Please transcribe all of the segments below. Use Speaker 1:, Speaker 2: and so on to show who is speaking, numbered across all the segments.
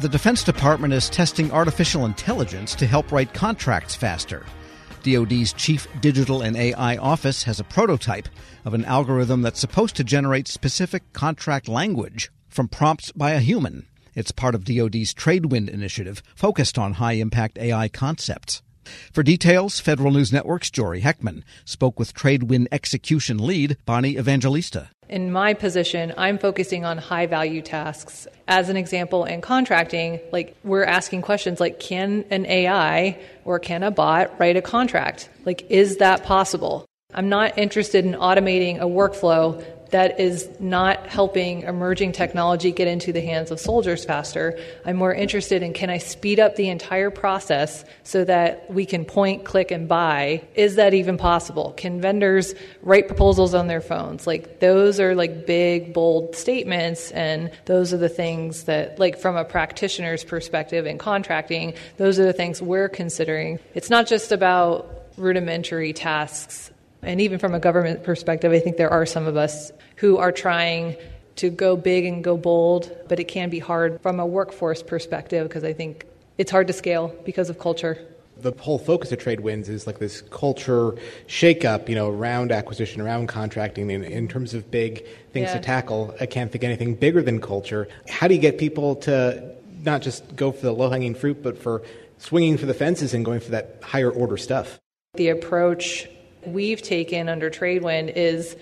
Speaker 1: The Defense Department is testing artificial intelligence to help write contracts faster. DoD's Chief Digital and AI Office has a prototype of an algorithm that's supposed to generate specific contract language from prompts by a human. It's part of DoD's Tradewind initiative focused on high impact AI concepts. For details, Federal News Network's Jory Heckman spoke with Tradewind execution lead Bonnie Evangelista.
Speaker 2: In my position, I'm focusing on high value tasks. As an example, in contracting, like we're asking questions like can an AI or can a bot write a contract? Like, is that possible? I'm not interested in automating a workflow that is not helping emerging technology get into the hands of soldiers faster. I'm more interested in can I speed up the entire process so that we can point, click, and buy? Is that even possible? Can vendors write proposals on their phones? Like, those are like big, bold statements, and those are the things that, like, from a practitioner's perspective in contracting, those are the things we're considering. It's not just about rudimentary tasks and even from a government perspective, I think there are some of us who are trying to go big and go bold, but it can be hard from a workforce perspective because I think it's hard to scale because of culture.
Speaker 3: The whole focus of Tradewinds is like this culture shakeup, you know, around acquisition, around contracting. In, in terms of big things
Speaker 2: Yeah.
Speaker 3: to tackle, I can't think of anything bigger than culture. How do you get people to not just go for the low hanging fruit, but for swinging for the fences and going for that higher order stuff?
Speaker 2: The approach we've taken under Tradewind is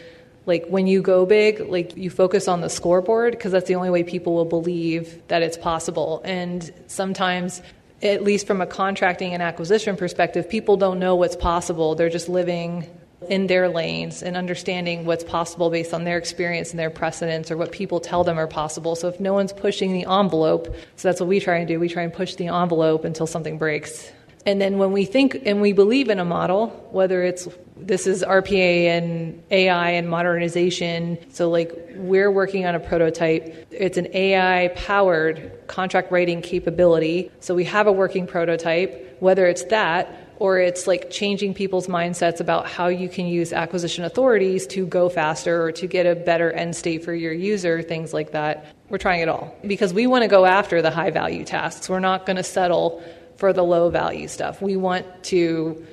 Speaker 2: like when you go big, like you focus on the scoreboard because that's the only way people will believe that it's possible. And sometimes, at least from a contracting and acquisition perspective, people don't know what's possible. They're just living in their lanes and understanding what's possible based on their experience and their precedents or what people tell them are possible. So if no one's pushing the envelope, so that's what we try and do, we try and push the envelope until something breaks. And then when we think and we believe in a model, whether it's this is RPA and AI and modernization, so like we're working on a prototype. It's an AI powered contract writing capability. So we have a working prototype, whether it's that or it's like changing people's mindsets about how you can use acquisition authorities to go faster or to get a better end state for your user, things like that. We're trying it all because we want to go after the high value tasks. We're not going to settle for the low value stuff. We want to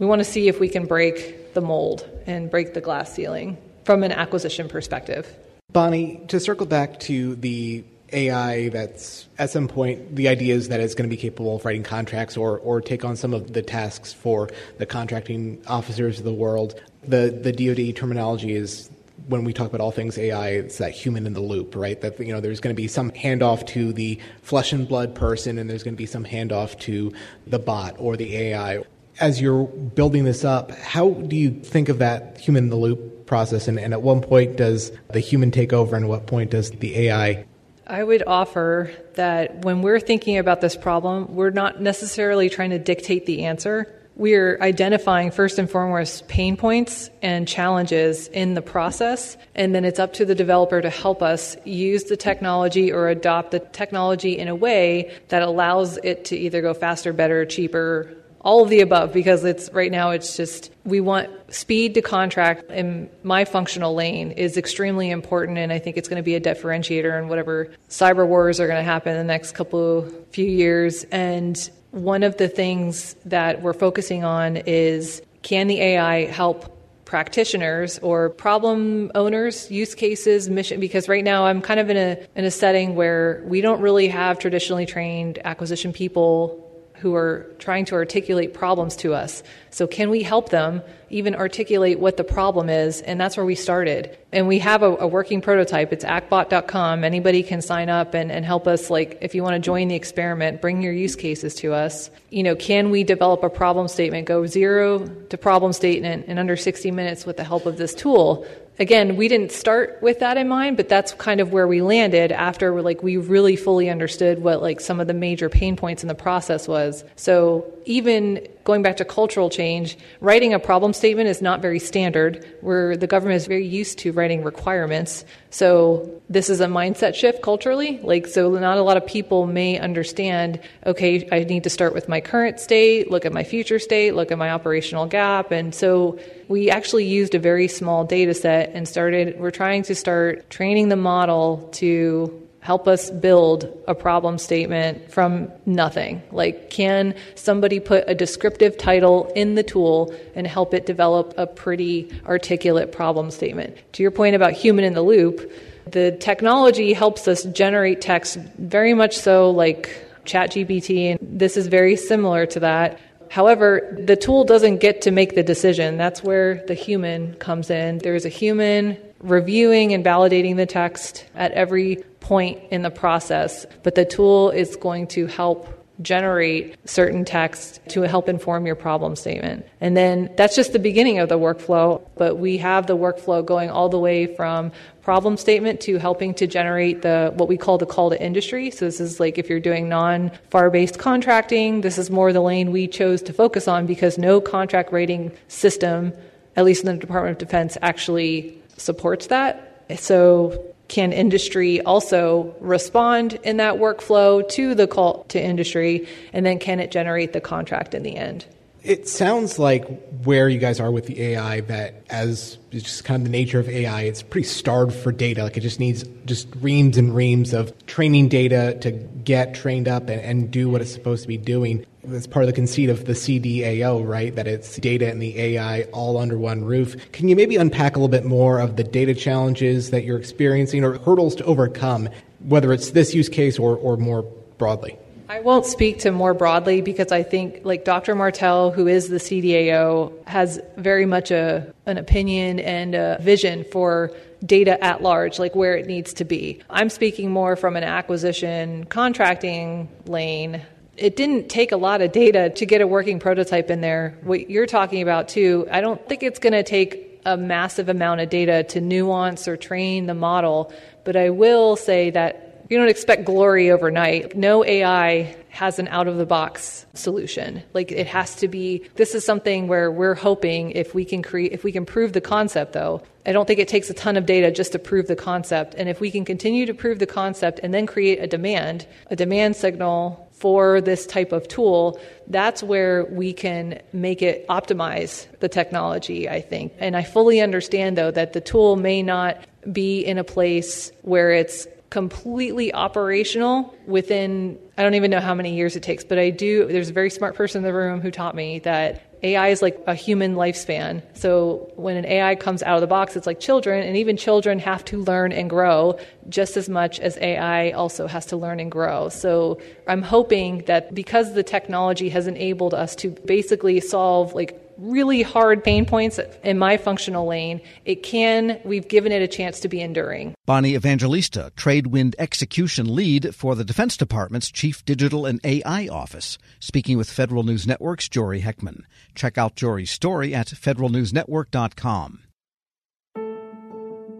Speaker 2: we want to see if we can break the mold and break the glass ceiling from an acquisition perspective.
Speaker 3: Bonnie, to circle back to the AI that's at some point the idea is that it's going to be capable of writing contracts or, or take on some of the tasks for the contracting officers of the world. The the DoD terminology is when we talk about all things AI, it's that human in the loop, right? That you know there's going to be some handoff to the flesh and blood person, and there's going to be some handoff to the bot or the AI. As you're building this up, how do you think of that human in the loop process? And, and at what point does the human take over, and at what point does the AI
Speaker 2: I would offer that when we're thinking about this problem, we're not necessarily trying to dictate the answer. We're identifying first and foremost pain points and challenges in the process, and then it's up to the developer to help us use the technology or adopt the technology in a way that allows it to either go faster, better, cheaper, all of the above because it's right now it's just we want speed to contract in my functional lane is extremely important and i think it's going to be a differentiator in whatever cyber wars are going to happen in the next couple few years and one of the things that we're focusing on is can the ai help practitioners or problem owners use cases mission because right now i'm kind of in a in a setting where we don't really have traditionally trained acquisition people who are trying to articulate problems to us. So, can we help them even articulate what the problem is? And that's where we started. And we have a, a working prototype. It's acqbot.com. Anybody can sign up and, and help us. Like, if you want to join the experiment, bring your use cases to us. You know, can we develop a problem statement, go zero to problem statement in under 60 minutes with the help of this tool? Again, we didn't start with that in mind, but that's kind of where we landed after like we really fully understood what like some of the major pain points in the process was. So even going back to cultural change, writing a problem statement is not very standard. Where the government is very used to writing requirements. So this is a mindset shift culturally. Like so not a lot of people may understand, okay, I need to start with my current state, look at my future state, look at my operational gap. And so we actually used a very small data set and started we're trying to start training the model to help us build a problem statement from nothing. Like, can somebody put a descriptive title in the tool and help it develop a pretty articulate problem statement? To your point about human in the loop, the technology helps us generate text very much so like ChatGPT, and this is very similar to that. However, the tool doesn't get to make the decision. That's where the human comes in. There's a human reviewing and validating the text at every point in the process, but the tool is going to help generate certain text to help inform your problem statement. And then that's just the beginning of the workflow, but we have the workflow going all the way from problem statement to helping to generate the what we call the call to industry. So this is like if you're doing non-FAR based contracting, this is more the lane we chose to focus on because no contract writing system, at least in the Department of Defense, actually supports that. So can industry also respond in that workflow to the call to industry and then can it generate the contract in the end
Speaker 3: it sounds like where you guys are with the AI that as it's just kind of the nature of AI, it's pretty starved for data. Like it just needs just reams and reams of training data to get trained up and, and do what it's supposed to be doing. That's part of the conceit of the CDAO, right? That it's data and the AI all under one roof. Can you maybe unpack a little bit more of the data challenges that you're experiencing or hurdles to overcome, whether it's this use case or, or more broadly?
Speaker 2: I won't speak to more broadly because I think, like Dr. Martell, who is the CDAO, has very much a, an opinion and a vision for data at large, like where it needs to be. I'm speaking more from an acquisition contracting lane. It didn't take a lot of data to get a working prototype in there. What you're talking about, too, I don't think it's going to take a massive amount of data to nuance or train the model, but I will say that you don't expect glory overnight. No AI has an out of the box solution. Like it has to be this is something where we're hoping if we can create if we can prove the concept though. I don't think it takes a ton of data just to prove the concept and if we can continue to prove the concept and then create a demand, a demand signal for this type of tool, that's where we can make it optimize the technology, I think. And I fully understand though that the tool may not be in a place where it's completely operational within I don't even know how many years it takes, but I do there's a very smart person in the room who taught me that AI is like a human lifespan. So when an AI comes out of the box, it's like children, and even children have to learn and grow just as much as AI also has to learn and grow. So I'm hoping that because the technology has enabled us to basically solve like really hard pain points in my functional lane, it can, we've given it a chance to be enduring.
Speaker 1: Bonnie Evangelista, Tradewind Execution Lead for the Defense Department's Chief Digital and AI Office, speaking with Federal News Network's Jory Heckman. Check out Jory's story at federalnewsnetwork.com.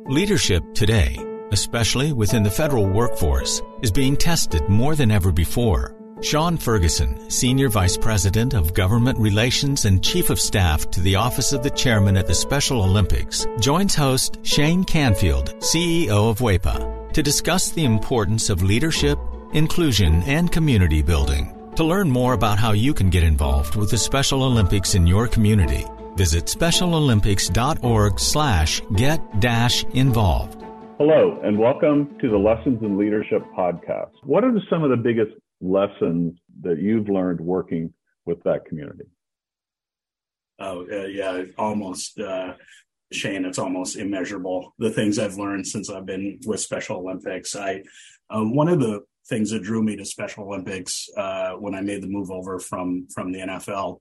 Speaker 4: Leadership today, especially within the federal workforce, is being tested more than ever before. Sean Ferguson, Senior Vice President of Government Relations and Chief of Staff to the Office of the Chairman at the Special Olympics, joins host Shane Canfield, CEO of WEPA, to discuss the importance of leadership, inclusion, and community building. To learn more about how you can get involved with the Special Olympics in your community, visit specialolympics.org slash get dash involved.
Speaker 5: Hello, and welcome to the Lessons in Leadership podcast. What are some of the biggest lessons that you've learned working with that community?
Speaker 6: Oh, uh, yeah, almost, uh, Shane, it's almost immeasurable. The things I've learned since I've been with Special Olympics. I, uh, one of the things that drew me to Special Olympics uh, when I made the move over from from the NFL